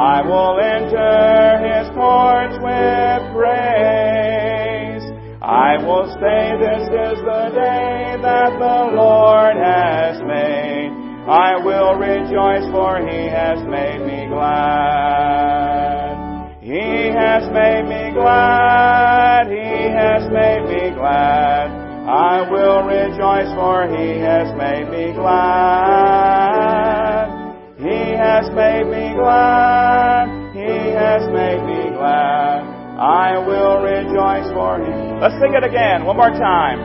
I will enter his courts with praise. I will say this is the day that the Lord has made. I will rejoice for he has made me glad. He has made me glad. He has made me glad. I will rejoice for he has made me glad. He has made me glad. He has made me glad. I will rejoice for him. Let's sing it again, one more time.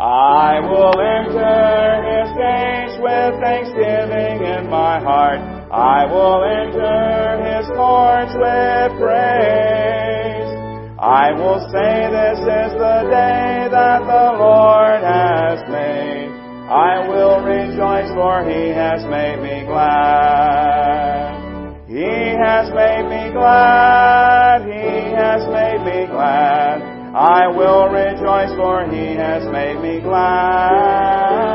I will enter his gates with thanksgiving in my heart. I will enter his courts with praise. I will say this is the day that the Lord has made. I will for he has made me glad. He has made me glad. He has made me glad. I will rejoice for he has made me glad.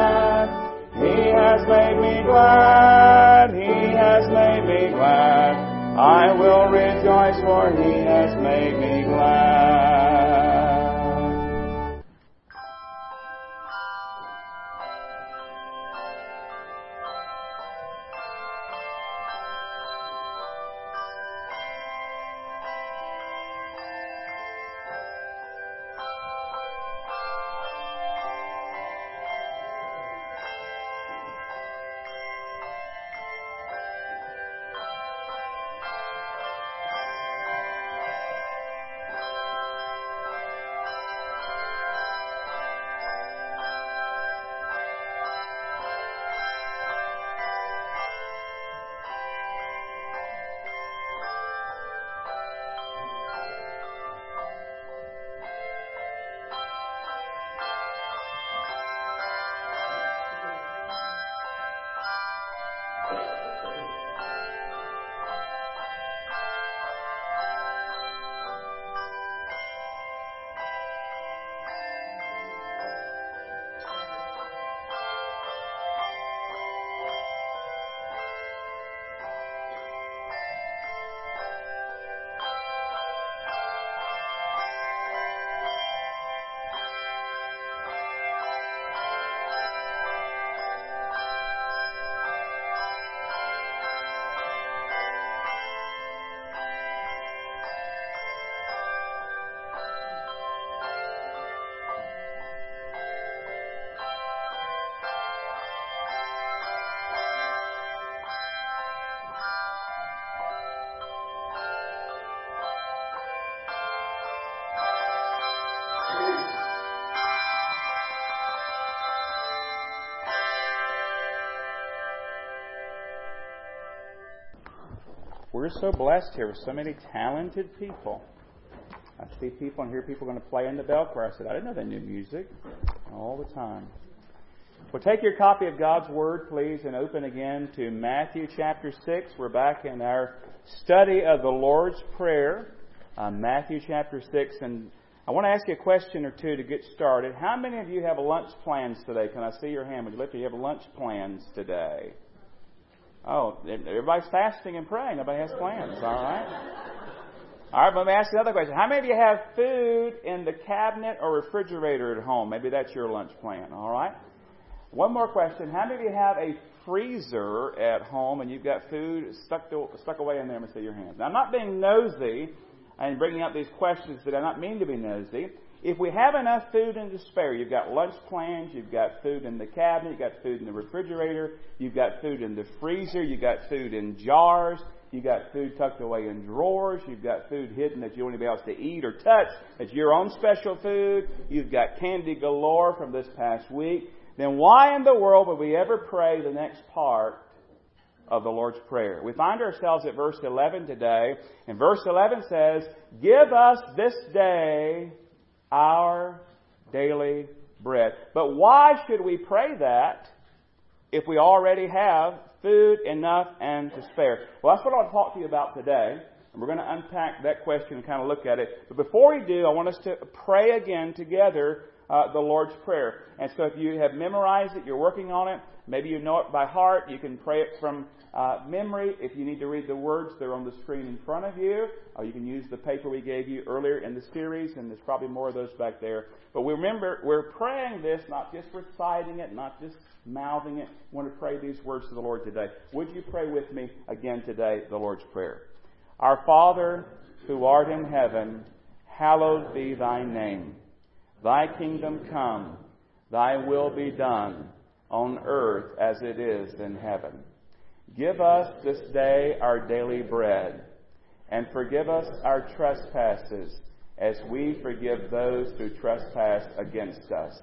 He has made me glad. He has made me glad. I will rejoice, for he has made me glad. We're so blessed here with so many talented people. I see people and hear people going to play in the bell choir. I said, I didn't know they knew music all the time. Well, take your copy of God's Word, please, and open again to Matthew chapter 6. We're back in our study of the Lord's Prayer, uh, Matthew chapter 6. And I want to ask you a question or two to get started. How many of you have lunch plans today? Can I see your hand? Would you lift? If you have lunch plans today? Oh, everybody's fasting and praying. Nobody has plans. All right. All right, but let me ask you another question. How many of you have food in the cabinet or refrigerator at home? Maybe that's your lunch plan. All right. One more question. How many of you have a freezer at home and you've got food stuck to, stuck away in there? Let me see your hands. Now, I'm not being nosy and bringing up these questions that I not mean to be nosy. If we have enough food and to spare, you've got lunch plans, you've got food in the cabinet, you've got food in the refrigerator, you've got food in the freezer, you've got food in jars, you've got food tucked away in drawers, you've got food hidden that you won't be able to eat or touch, it's your own special food, you've got candy galore from this past week, then why in the world would we ever pray the next part of the Lord's Prayer. We find ourselves at verse 11 today, and verse 11 says, Give us this day our daily bread. But why should we pray that if we already have food enough and to spare? Well, that's what I want to talk to you about today. And we're going to unpack that question and kind of look at it. But before we do, I want us to pray again together uh, the Lord's Prayer. And so if you have memorized it, you're working on it, maybe you know it by heart, you can pray it from uh, memory. If you need to read the words, they're on the screen in front of you, or you can use the paper we gave you earlier in the series, and there's probably more of those back there. But we remember, we're praying this, not just reciting it, not just mouthing it. We want to pray these words to the Lord today. Would you pray with me again today, the Lord's Prayer? Our Father, who art in heaven, hallowed be thy name. Thy kingdom come, thy will be done, on earth as it is in heaven. Give us this day our daily bread, and forgive us our trespasses, as we forgive those who trespass against us.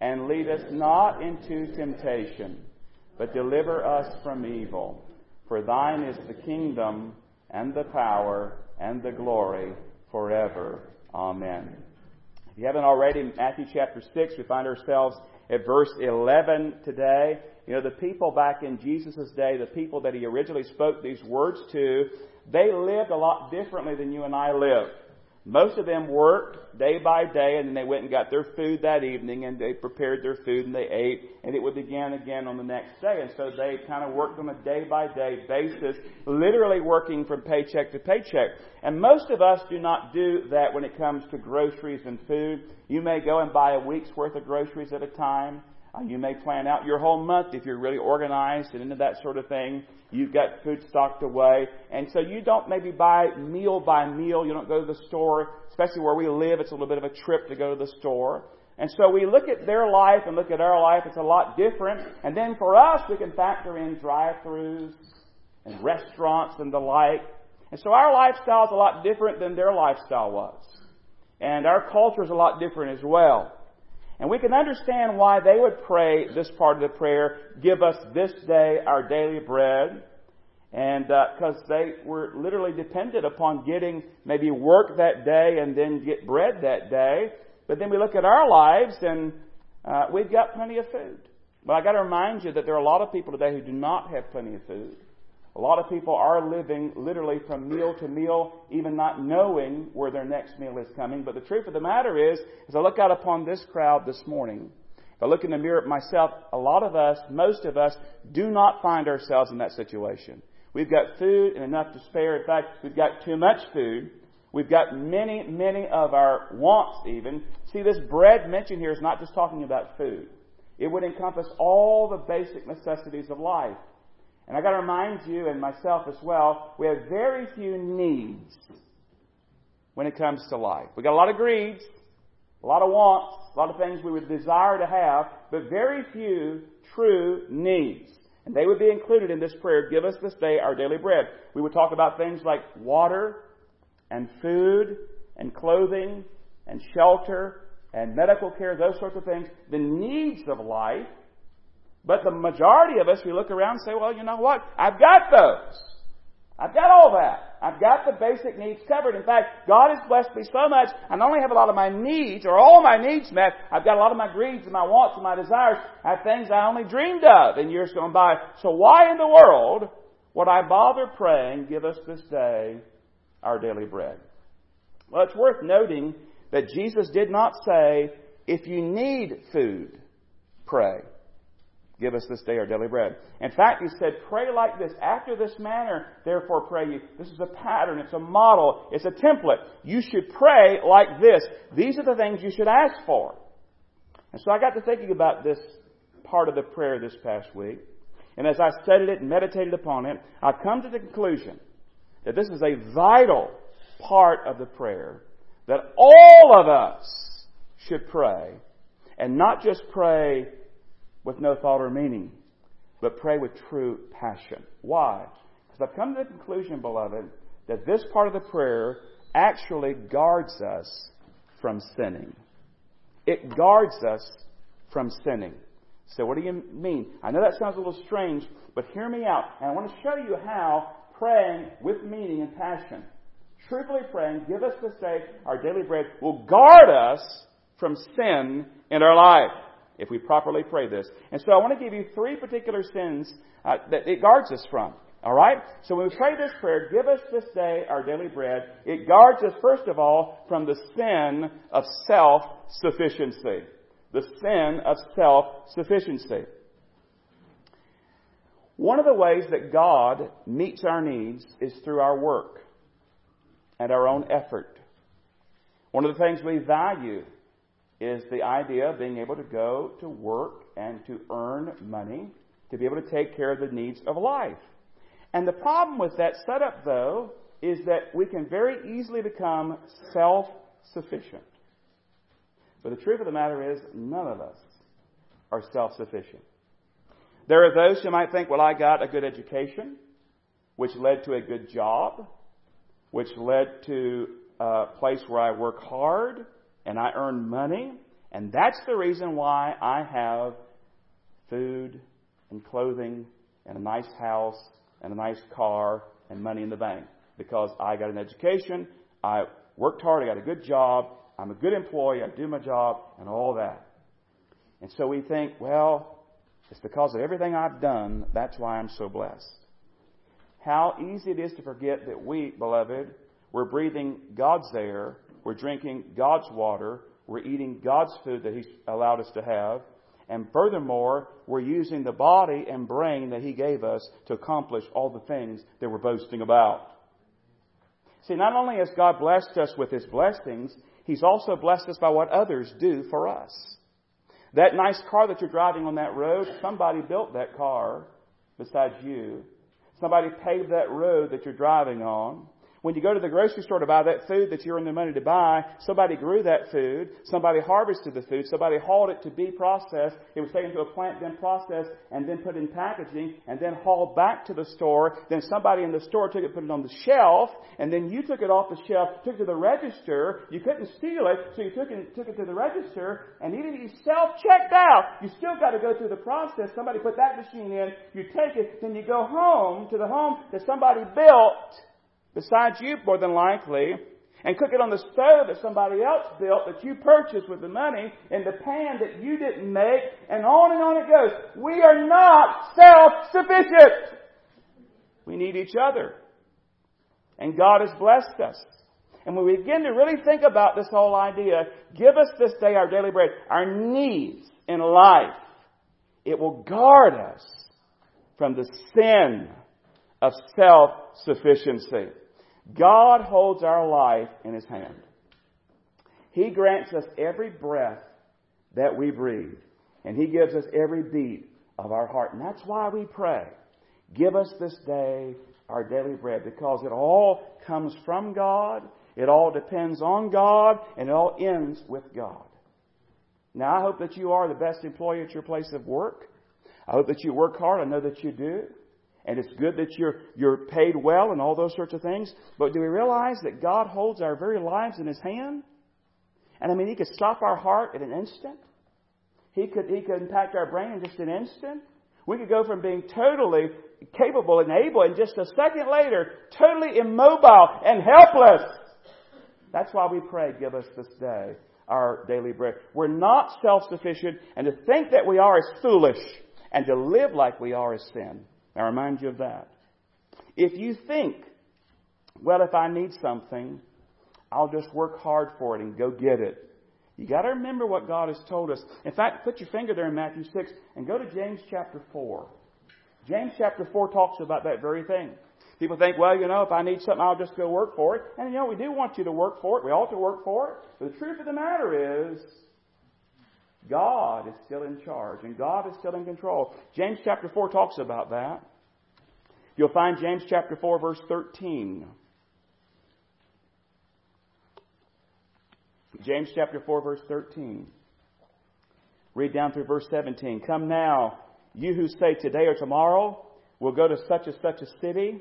And lead us not into temptation, but deliver us from evil. For thine is the kingdom, and the power, and the glory, forever. Amen. If you haven't already, Matthew chapter 6, we find ourselves at verse 11 today. You know, the people back in Jesus' day, the people that he originally spoke these words to, they lived a lot differently than you and I live. Most of them worked day by day and then they went and got their food that evening and they prepared their food and they ate and it would begin again on the next day. And so they kind of worked on a day by day basis, literally working from paycheck to paycheck. And most of us do not do that when it comes to groceries and food. You may go and buy a week's worth of groceries at a time. Uh, you may plan out your whole month if you're really organized and into that sort of thing. You've got food stocked away. And so you don't maybe buy meal by meal. You don't go to the store, especially where we live. It's a little bit of a trip to go to the store. And so we look at their life and look at our life. It's a lot different. And then for us, we can factor in drive-throughs and restaurants and the like. And so our lifestyle is a lot different than their lifestyle was. And our culture is a lot different as well. And we can understand why they would pray this part of the prayer, give us this day our daily bread. And because uh, they were literally dependent upon getting maybe work that day and then get bread that day. But then we look at our lives and uh, we've got plenty of food. But I got to remind you that there are a lot of people today who do not have plenty of food. A lot of people are living literally from meal to meal, even not knowing where their next meal is coming. But the truth of the matter is, as I look out upon this crowd this morning, if I look in the mirror at myself, a lot of us, most of us, do not find ourselves in that situation. We've got food and enough to spare. In fact, we've got too much food. We've got many, many of our wants even. See, this bread mentioned here is not just talking about food. It would encompass all the basic necessities of life. And I got to remind you and myself as well, we have very few needs when it comes to life. We got a lot of greeds, a lot of wants, a lot of things we would desire to have, but very few true needs. And they would be included in this prayer, give us this day our daily bread. We would talk about things like water and food and clothing and shelter and medical care, those sorts of things. The needs of life but the majority of us, we look around and say, well, you know what? I've got those. I've got all that. I've got the basic needs covered. In fact, God has blessed me so much, I not only have a lot of my needs, or all my needs met, I've got a lot of my greeds and my wants and my desires. I have things I only dreamed of in years gone by. So why in the world would I bother praying, give us this day our daily bread? Well, it's worth noting that Jesus did not say, if you need food, pray. Give us this day our daily bread. In fact, he said, pray like this. After this manner, therefore pray you. This is a pattern. It's a model. It's a template. You should pray like this. These are the things you should ask for. And so I got to thinking about this part of the prayer this past week. And as I studied it and meditated upon it, I've come to the conclusion that this is a vital part of the prayer that all of us should pray. And not just pray with no thought or meaning, but pray with true passion. Why? Because I've come to the conclusion, beloved, that this part of the prayer actually guards us from sinning. It guards us from sinning. So what do you mean? I know that sounds a little strange, but hear me out. And I want to show you how praying with meaning and passion, truthfully praying, give us this day our daily bread, will guard us from sin in our life if we properly pray this. And so I want to give you three particular sins uh, that it guards us from. All right? So when we pray this prayer, give us this day our daily bread, it guards us, first of all, from the sin of self-sufficiency. The sin of self-sufficiency. One of the ways that God meets our needs is through our work and our own effort. One of the things we value is the idea of being able to go to work and to earn money to be able to take care of the needs of life. And the problem with that setup, though, is that we can very easily become self sufficient. But the truth of the matter is, none of us are self sufficient. There are those who might think, well, I got a good education, which led to a good job, which led to a place where I work hard and I earn money, and that's the reason why I have food and clothing and a nice house and a nice car and money in the bank because I got an education, I worked hard, I got a good job, I'm a good employee, I do my job, and all that. And so we think, well, it's because of everything I've done, that's why I'm so blessed. How easy it is to forget that we, beloved, we're breathing God's air, we're drinking God's water, we're eating God's food that He's allowed us to have, and furthermore, we're using the body and brain that He gave us to accomplish all the things that we're boasting about. See, not only has God blessed us with His blessings, He's also blessed us by what others do for us. That nice car that you're driving on that road, somebody built that car besides you. Somebody paved that road that you're driving on. When you go to the grocery store to buy that food that you're in the money to buy, somebody grew that food, somebody harvested the food, somebody hauled it to be processed, it was taken to a plant, then processed, and then put in packaging, and then hauled back to the store. Then somebody in the store took it, put it on the shelf, and then you took it off the shelf, took it to the register. You couldn't steal it, so you took it, took it to the register, and even if you self-checked out, you still got to go through the process. Somebody put that machine in, you take it, then you go home to the home that somebody built besides you more than likely, and cook it on the stove that somebody else built that you purchased with the money in the pan that you didn't make, and on and on it goes. We are not self-sufficient. We need each other. And God has blessed us. And when we begin to really think about this whole idea, give us this day our daily bread, our needs in life, it will guard us from the sin of self-sufficiency. God holds our life in His hand. He grants us every breath that we breathe. And He gives us every beat of our heart. And that's why we pray. Give us this day our daily bread because it all comes from God, it all depends on God, and it all ends with God. Now, I hope that you are the best employee at your place of work. I hope that you work hard. I know that you do and it's good that you're, you're paid well and all those sorts of things. But do we realize that God holds our very lives in His hand? And I mean, He could stop our heart in an instant. He could, he could impact our brain in just an instant. We could go from being totally capable and able and just a second later, totally immobile and helpless. That's why we pray, give us this day our daily bread. We're not self-sufficient and to think that we are is foolish and to live like we are is sin. I remind you of that. If you think, well, if I need something, I'll just work hard for it and go get it. You got to remember what God has told us. In fact, put your finger there in Matthew 6 and go to James chapter 4. James chapter 4 talks about that very thing. People think, well, you know, if I need something, I'll just go work for it. And, you know, we do want you to work for it. We ought to work for it. But the truth of the matter is, God is still in charge and God is still in control. James chapter 4 talks about that. You'll find James chapter 4 verse 13. James chapter 4 verse 13. Read down through verse 17. Come now, you who say today or tomorrow we'll go to such and such a city,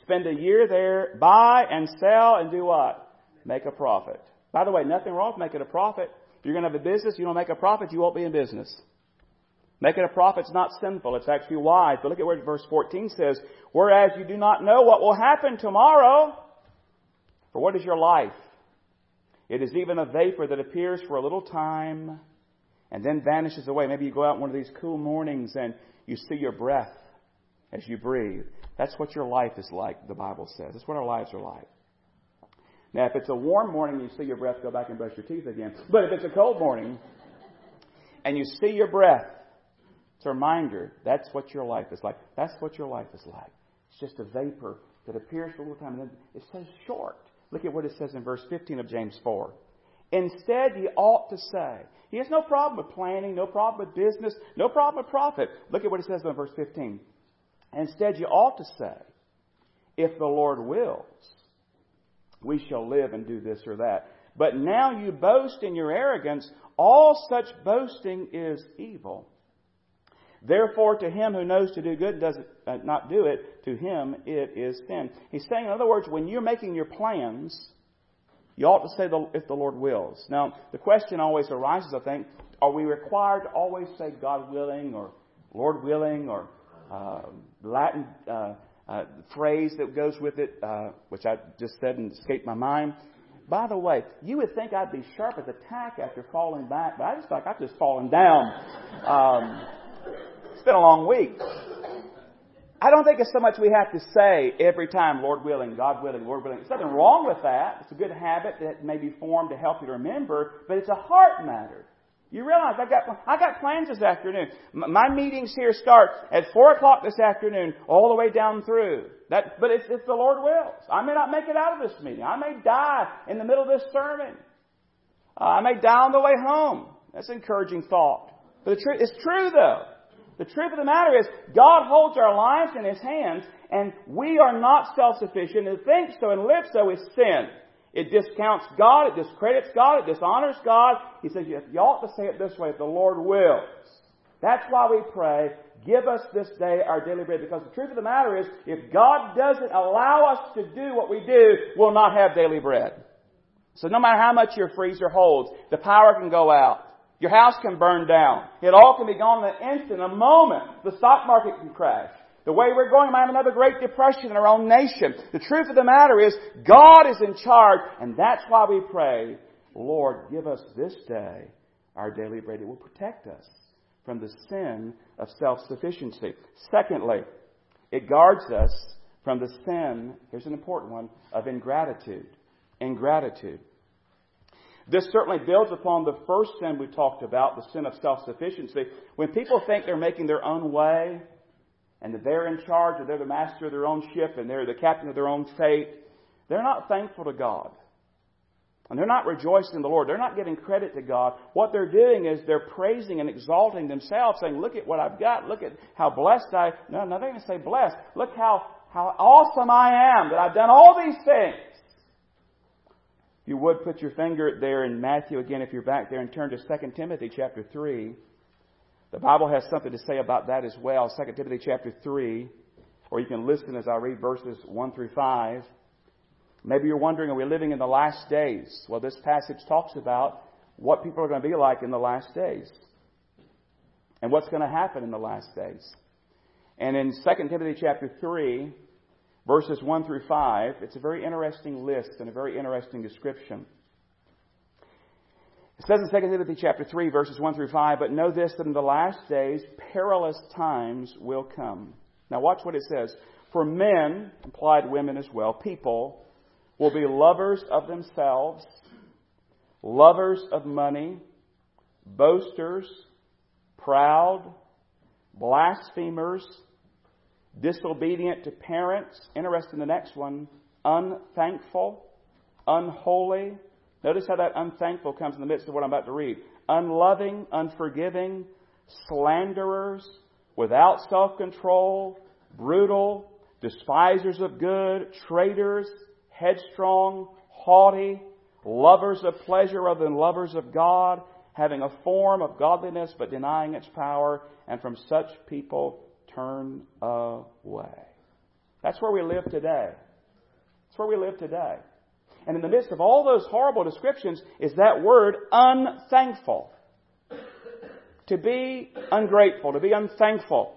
spend a year there, buy and sell and do what? Make a profit. By the way, nothing wrong with making a profit. If you're going to have a business, you don't make a profit, you won't be in business. Making a profit is not sinful, it's actually wise. But look at what verse 14 says. Whereas you do not know what will happen tomorrow. For what is your life? It is even a vapor that appears for a little time and then vanishes away. Maybe you go out one of these cool mornings and you see your breath as you breathe. That's what your life is like, the Bible says. That's what our lives are like. Now, if it's a warm morning, and you see your breath, go back and brush your teeth again. But if it's a cold morning, and you see your breath, it's a reminder that's what your life is like. That's what your life is like. It's just a vapor that appears for a little time, and then it says short. Look at what it says in verse 15 of James 4. Instead, you ought to say. He has no problem with planning, no problem with business, no problem with profit. Look at what it says in verse 15. Instead, you ought to say, if the Lord wills, we shall live and do this or that. But now you boast in your arrogance. All such boasting is evil. Therefore, to him who knows to do good and does uh, not do it, to him it is sin. He's saying, in other words, when you're making your plans, you ought to say, the, if the Lord wills. Now, the question always arises, I think, are we required to always say God willing or Lord willing or uh, Latin uh, uh, phrase that goes with it, uh, which I just said and escaped my mind? By the way, you would think I'd be sharp as a tack after falling back, but I just like I've just fallen down. Um, it's been a long week. I don't think it's so much we have to say every time, Lord willing, God willing, Lord willing. There's nothing wrong with that. It's a good habit that may be formed to help you to remember, but it's a heart matter. You realize I got I got plans this afternoon. My meetings here start at four o'clock this afternoon, all the way down through. That, but it's, it's the Lord wills. I may not make it out of this meeting. I may die in the middle of this sermon. Uh, I may die on the way home. That's an encouraging thought. But the truth, it's true though. The truth of the matter is, God holds our lives in His hands, and we are not self-sufficient. To think so and live so is sin. It discounts God, it discredits God, it dishonors God. He says, you ought to say it this way, if the Lord wills. That's why we pray, give us this day our daily bread. Because the truth of the matter is, if God doesn't allow us to do what we do, we'll not have daily bread. So no matter how much your freezer holds, the power can go out. Your house can burn down. It all can be gone in an instant, a moment. The stock market can crash. The way we're going, we might have another Great Depression in our own nation. The truth of the matter is, God is in charge, and that's why we pray, Lord, give us this day our daily bread. It will protect us from the sin of self-sufficiency. Secondly, it guards us from the sin, here's an important one, of ingratitude. Ingratitude. This certainly builds upon the first sin we talked about, the sin of self-sufficiency. When people think they're making their own way, and that they're in charge, or they're the master of their own ship, and they're the captain of their own fate, they're not thankful to God. And they're not rejoicing in the Lord. They're not giving credit to God. What they're doing is they're praising and exalting themselves, saying, Look at what I've got. Look at how blessed I No, no, going to say blessed. Look how, how awesome I am that I've done all these things. If you would put your finger there in Matthew again, if you're back there, and turn to 2 Timothy chapter 3. The Bible has something to say about that as well. 2 Timothy chapter 3. Or you can listen as I read verses 1 through 5. Maybe you're wondering, are we living in the last days? Well, this passage talks about what people are going to be like in the last days. And what's going to happen in the last days. And in 2 Timothy chapter 3, verses 1 through 5, it's a very interesting list and a very interesting description. It says in 2 Timothy chapter 3, verses 1 through 5, but know this, that in the last days perilous times will come. Now watch what it says. For men, implied women as well, people, will be lovers of themselves, lovers of money, boasters, proud, blasphemers, disobedient to parents. Interesting, the next one, unthankful, unholy. Notice how that unthankful comes in the midst of what I'm about to read. Unloving, unforgiving, slanderers, without self control, brutal, despisers of good, traitors, headstrong, haughty, lovers of pleasure rather than lovers of God, having a form of godliness but denying its power, and from such people turn away. That's where we live today. That's where we live today. And in the midst of all those horrible descriptions is that word unthankful. To be ungrateful, to be unthankful,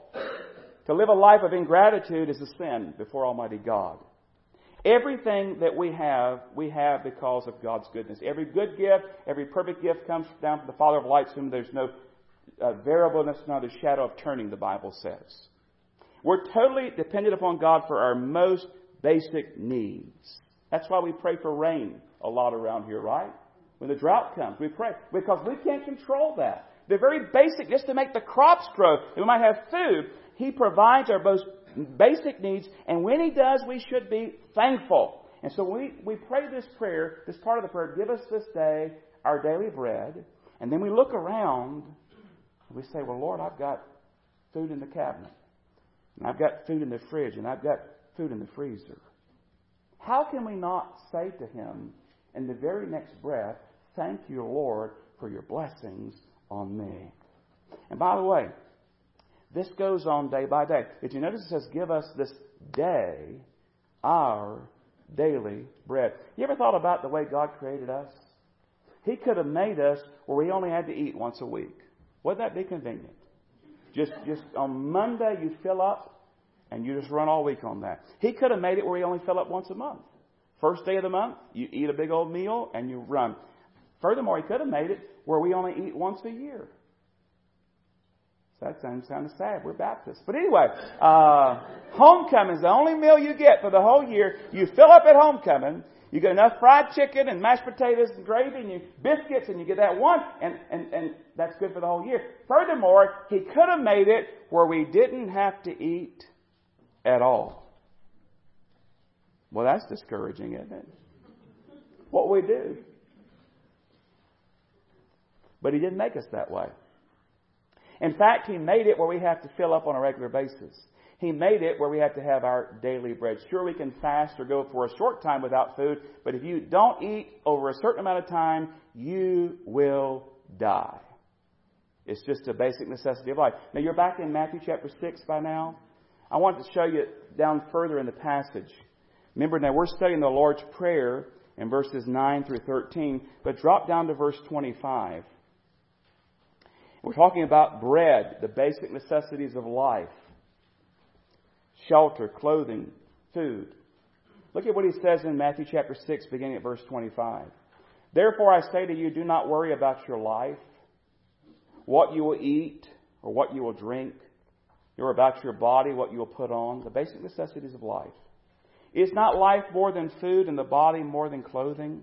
to live a life of ingratitude is a sin before Almighty God. Everything that we have, we have because of God's goodness. Every good gift, every perfect gift comes down from the Father of lights, whom there's no uh, variableness, not a shadow of turning, the Bible says. We're totally dependent upon God for our most basic needs. That's why we pray for rain a lot around here, right? When the drought comes, we pray because we can't control that. They're very basic just to make the crops grow. And we might have food. He provides our most basic needs, and when He does, we should be thankful. And so we, we pray this prayer, this part of the prayer, give us this day our daily bread. And then we look around we say, Well, Lord, I've got food in the cabinet. And I've got food in the fridge. And I've got food in the freezer. How can we not say to Him in the very next breath, Thank you, Lord, for your blessings on me? And by the way, this goes on day by day. Did you notice it says, Give us this day our daily bread? You ever thought about the way God created us? He could have made us where we only had to eat once a week. Wouldn't that be convenient? Just, just on Monday you fill up and you just run all week on that. He could have made it where he only fill up once a month. First day of the month, you eat a big old meal and you run. Furthermore, he could have made it where we only eat once a year. That sounds kind of sad. We're Baptists. But anyway, uh, homecoming is the only meal you get for the whole year. You fill up at homecoming. You get enough fried chicken and mashed potatoes and gravy and you, biscuits and you get that one and, and, and that's good for the whole year. Furthermore, he could have made it where we didn't have to eat at all. Well, that's discouraging, isn't it? What we do. But he didn't make us that way. In fact, He made it where we have to fill up on a regular basis. He made it where we have to have our daily bread. Sure, we can fast or go for a short time without food, but if you don't eat over a certain amount of time, you will die. It's just a basic necessity of life. Now, you're back in Matthew chapter 6 by now. I want to show you down further in the passage. Remember, now we're studying the Lord's Prayer in verses 9 through 13, but drop down to verse 25. We're talking about bread, the basic necessities of life shelter, clothing, food. Look at what he says in Matthew chapter 6, beginning at verse 25. Therefore I say to you, do not worry about your life, what you will eat, or what you will drink, or about your body, what you will put on, the basic necessities of life. Is not life more than food, and the body more than clothing?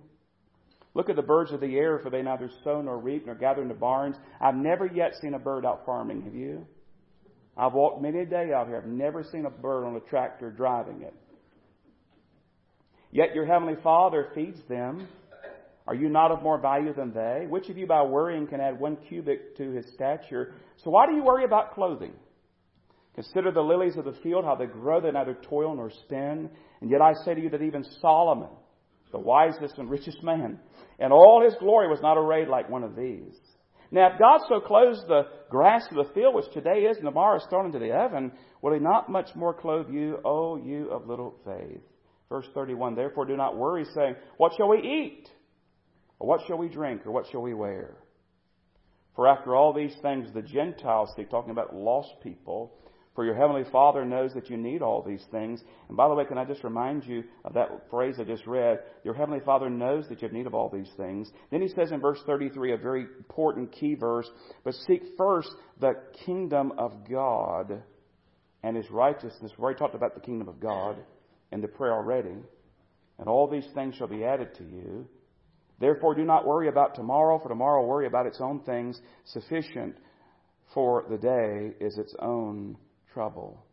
Look at the birds of the air, for they neither sow nor reap nor gather into barns. I've never yet seen a bird out farming. Have you? I've walked many a day out here. I've never seen a bird on a tractor driving it. Yet your heavenly Father feeds them. Are you not of more value than they? Which of you by worrying can add one cubit to his stature? So why do you worry about clothing? Consider the lilies of the field, how they grow, they neither toil nor spin. And yet I say to you that even Solomon, the wisest and richest man, in all his glory was not arrayed like one of these. Now, if God so clothes the grass of the field, which today is and tomorrow is thrown into the oven, will he not much more clothe you, O you of little faith? Verse 31, therefore do not worry, saying, What shall we eat? Or what shall we drink? Or what shall we wear? For after all these things the Gentiles seek, talking about lost people, for your heavenly Father knows that you need all these things. And by the way, can I just remind you of that phrase I just read? Your heavenly Father knows that you have need of all these things. Then he says in verse 33, a very important key verse, but seek first the kingdom of God and his righteousness. We already talked about the kingdom of God in the prayer already. And all these things shall be added to you. Therefore, do not worry about tomorrow, for tomorrow worry about its own things. Sufficient for the day is its own trouble.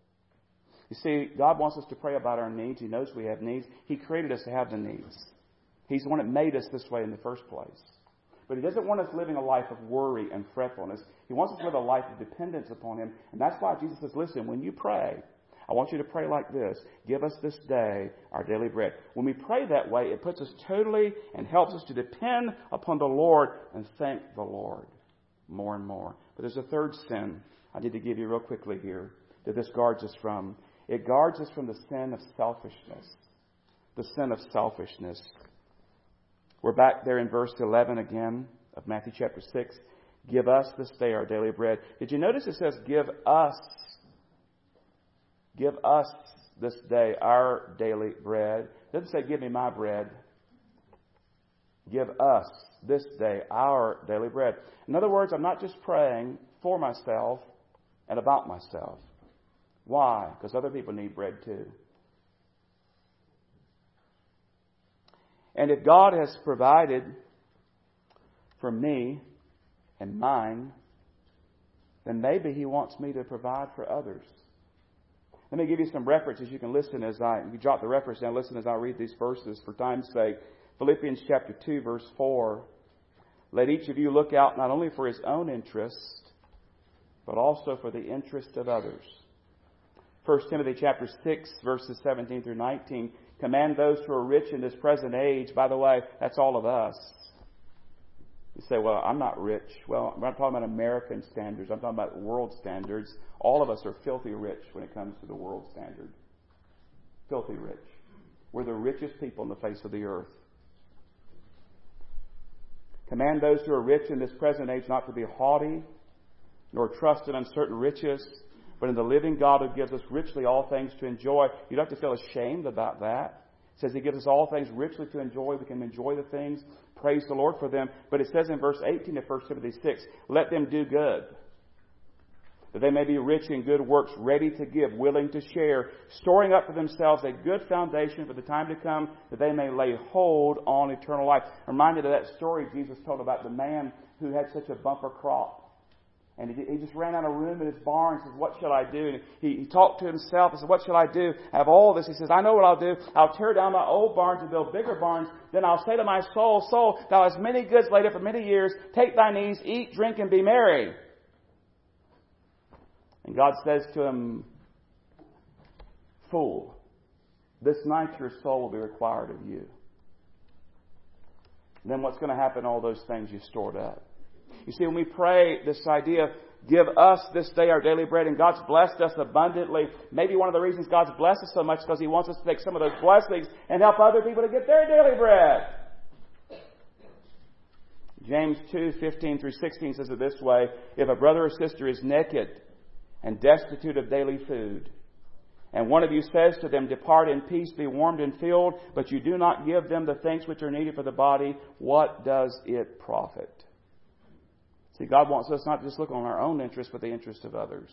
You see, God wants us to pray about our needs. He knows we have needs. He created us to have the needs. He's the one that made us this way in the first place. But He doesn't want us living a life of worry and fretfulness. He wants us to live a life of dependence upon Him. And that's why Jesus says, listen, when you pray, I want you to pray like this. Give us this day our daily bread. When we pray that way, it puts us totally and helps us to depend upon the Lord and thank the Lord more and more. But there's a third sin I need to give you real quickly here that this guards us from. It guards us from the sin of selfishness. The sin of selfishness. We're back there in verse 11 again of Matthew chapter 6. Give us this day our daily bread. Did you notice it says, Give us, give us this day our daily bread? It doesn't say, Give me my bread. Give us this day our daily bread. In other words, I'm not just praying for myself and about myself. Why? Because other people need bread too. And if God has provided for me and mine, then maybe He wants me to provide for others. Let me give you some references. You can listen as I, you jot the reference down, listen as I read these verses for time's sake. Philippians chapter 2, verse 4. Let each of you look out not only for his own interest, but also for the interest of others. 1 Timothy chapter 6, verses 17 through 19. Command those who are rich in this present age. By the way, that's all of us. You say, well, I'm not rich. Well, I'm not talking about American standards. I'm talking about world standards. All of us are filthy rich when it comes to the world standard. Filthy rich. We're the richest people on the face of the earth. Command those who are rich in this present age not to be haughty, nor trust in uncertain riches, but in the living God who gives us richly all things to enjoy. You don't have to feel ashamed about that. It says He gives us all things richly to enjoy. We can enjoy the things. Praise the Lord for them. But it says in verse 18 of 1 Timothy 6, let them do good. That they may be rich in good works, ready to give, willing to share, storing up for themselves a good foundation for the time to come, that they may lay hold on eternal life. I'm reminded of that story Jesus told about the man who had such a bumper crop. And he, he just ran out of room in his barn and says, What shall I do? And he, he talked to himself and said, What shall I do? I have all this. He says, I know what I'll do. I'll tear down my old barns and build bigger barns. Then I'll say to my soul, Soul, thou hast many goods laid up for many years. Take thine ease, eat, drink, and be merry. And God says to him, Fool, this night your soul will be required of you. Then what's going to happen all those things you stored up? You see, when we pray this idea, give us this day our daily bread, and God's blessed us abundantly, maybe one of the reasons God's blessed us so much is because He wants us to take some of those blessings and help other people to get their daily bread. James 2, 15 through 16 says it this way, If a brother or sister is naked and destitute of daily food, and one of you says to them, Depart in peace, be warmed and filled, but you do not give them the things which are needed for the body, what does it profit? God wants us not to just look on our own interest, but the interest of others.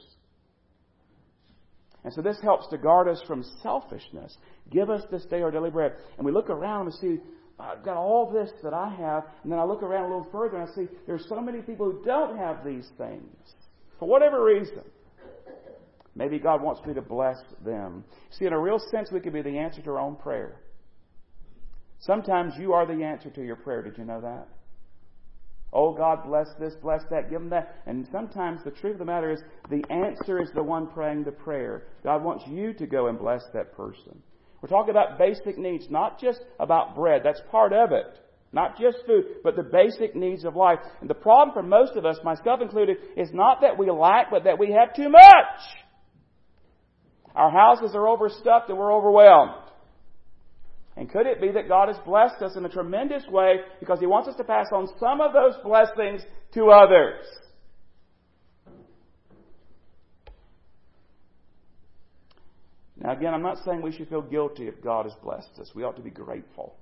And so this helps to guard us from selfishness. Give us this day our daily bread. And we look around and see, I've got all this that I have, and then I look around a little further and I see there's so many people who don't have these things. For whatever reason. Maybe God wants me to bless them. See, in a real sense, we can be the answer to our own prayer. Sometimes you are the answer to your prayer. Did you know that? Oh, God, bless this, bless that, give them that. And sometimes the truth of the matter is the answer is the one praying the prayer. God wants you to go and bless that person. We're talking about basic needs, not just about bread. That's part of it. Not just food, but the basic needs of life. And the problem for most of us, myself included, is not that we lack, but that we have too much. Our houses are overstuffed and we're overwhelmed. And could it be that God has blessed us in a tremendous way because He wants us to pass on some of those blessings to others? Now, again, I'm not saying we should feel guilty if God has blessed us. We ought to be grateful.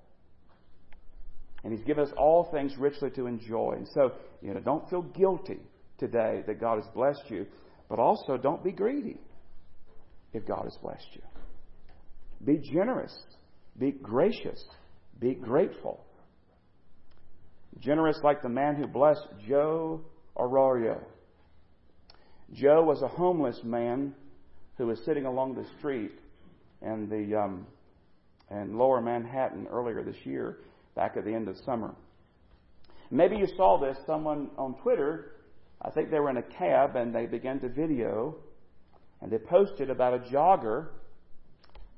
And He's given us all things richly to enjoy. And so, you know, don't feel guilty today that God has blessed you, but also don't be greedy if God has blessed you. Be generous be gracious. Be grateful. Generous like the man who blessed Joe Arroyo. Joe was a homeless man who was sitting along the street in the um, in Lower Manhattan earlier this year, back at the end of summer. Maybe you saw this. Someone on Twitter, I think they were in a cab and they began to video, and they posted about a jogger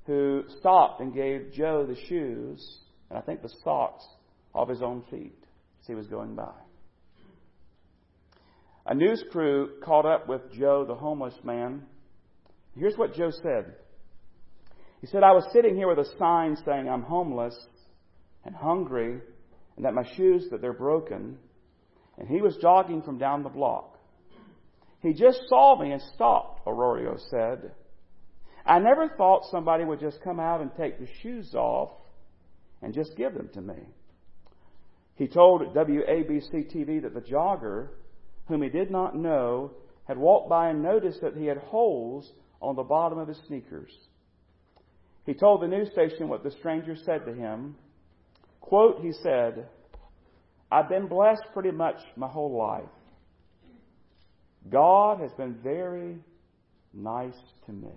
who stopped and gave Joe the shoes and I think the socks of his own feet as he was going by. A news crew caught up with Joe, the homeless man. Here's what Joe said. He said, I was sitting here with a sign saying I'm homeless and hungry and that my shoes that they're broken. And he was jogging from down the block. He just saw me and stopped, Arroyo said. I never thought somebody would just come out and take the shoes off and just give them to me. He told WABC TV that the jogger, whom he did not know, had walked by and noticed that he had holes on the bottom of his sneakers. He told the news station what the stranger said to him. Quote, he said, I've been blessed pretty much my whole life. God has been very nice to me.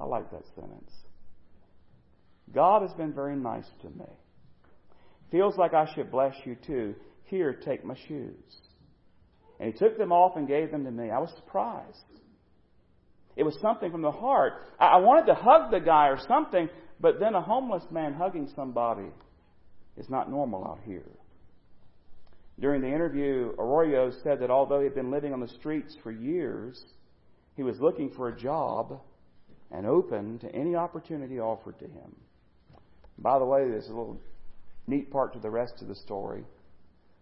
I like that sentence. God has been very nice to me. Feels like I should bless you too. Here, take my shoes. And he took them off and gave them to me. I was surprised. It was something from the heart. I wanted to hug the guy or something, but then a homeless man hugging somebody is not normal out here. During the interview, Arroyo said that although he had been living on the streets for years, he was looking for a job and open to any opportunity offered to him. By the way, there's a little neat part to the rest of the story.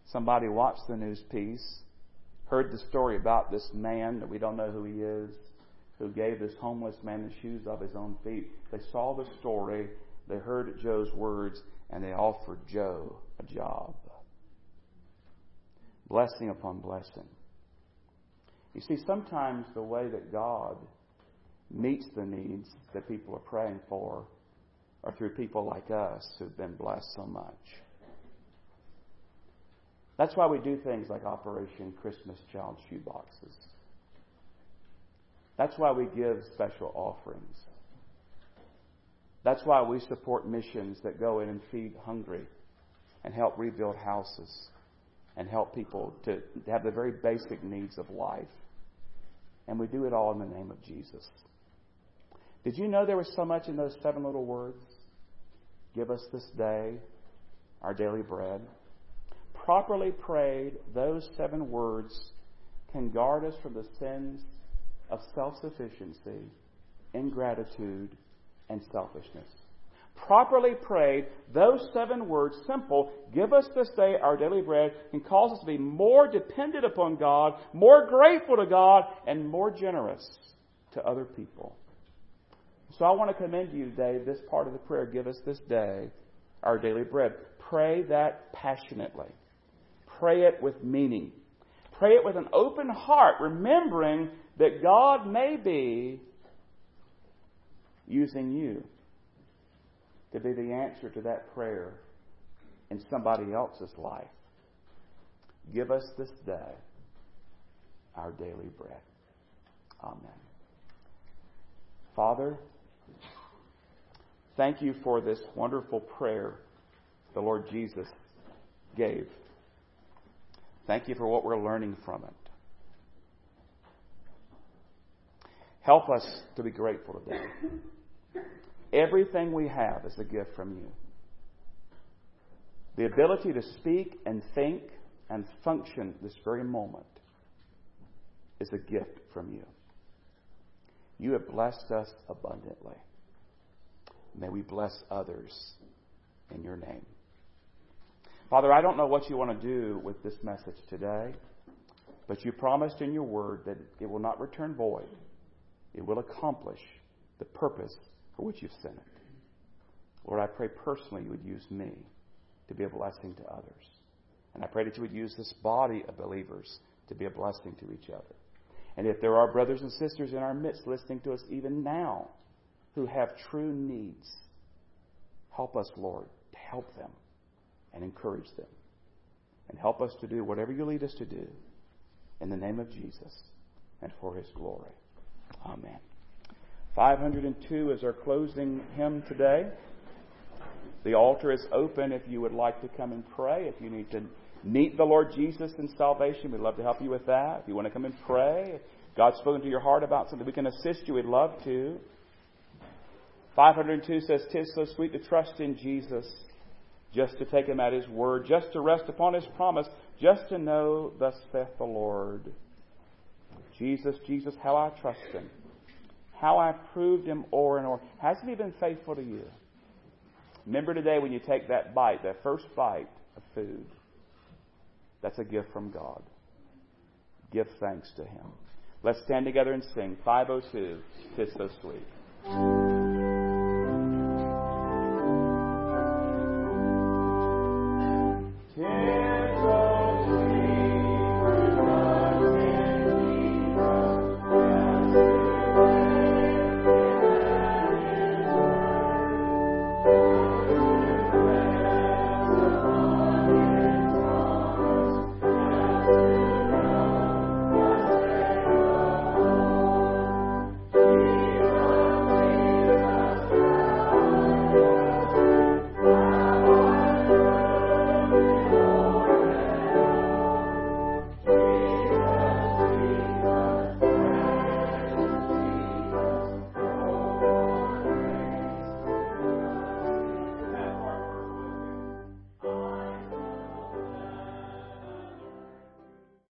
Somebody watched the news piece, heard the story about this man that we don't know who he is, who gave this homeless man the shoes of his own feet. They saw the story, they heard Joe's words, and they offered Joe a job. Blessing upon blessing. You see, sometimes the way that God meets the needs that people are praying for are through people like us who've been blessed so much. That's why we do things like Operation Christmas Child Shoeboxes. That's why we give special offerings. That's why we support missions that go in and feed hungry and help rebuild houses and help people to have the very basic needs of life. And we do it all in the name of Jesus. Did you know there was so much in those seven little words? Give us this day our daily bread. Properly prayed, those seven words can guard us from the sins of self sufficiency, ingratitude, and selfishness. Properly prayed, those seven words, simple, give us this day our daily bread, can cause us to be more dependent upon God, more grateful to God, and more generous to other people. So I want to commend to you today, this part of the prayer, give us this day our daily bread. Pray that passionately. Pray it with meaning. Pray it with an open heart, remembering that God may be using you to be the answer to that prayer in somebody else's life. Give us this day our daily bread. Amen. Father, thank you for this wonderful prayer the Lord Jesus gave. Thank you for what we're learning from it. Help us to be grateful today. Everything we have is a gift from you. The ability to speak and think and function this very moment is a gift from you. You have blessed us abundantly. May we bless others in your name. Father, I don't know what you want to do with this message today, but you promised in your word that it will not return void it will accomplish the purpose for which you've sent it. Lord, I pray personally you would use me to be a blessing to others. And I pray that you would use this body of believers to be a blessing to each other. And if there are brothers and sisters in our midst listening to us even now who have true needs, help us, Lord, to help them and encourage them. And help us to do whatever you lead us to do in the name of Jesus and for his glory. Amen. 502 is our closing hymn today. The altar is open if you would like to come and pray. If you need to meet the Lord Jesus in salvation, we'd love to help you with that. If you want to come and pray, if God's spoken to your heart about something, we can assist you. We'd love to. 502 says, Tis so sweet to trust in Jesus, just to take him at his word, just to rest upon his promise, just to know, thus saith the Lord. Jesus, Jesus, how I trust him. How I proved him o'er and o'er. Hasn't he been faithful to you? Remember today when you take that bite, that first bite of food, that's a gift from God. Give thanks to him. Let's stand together and sing 502, Tis So Sweet.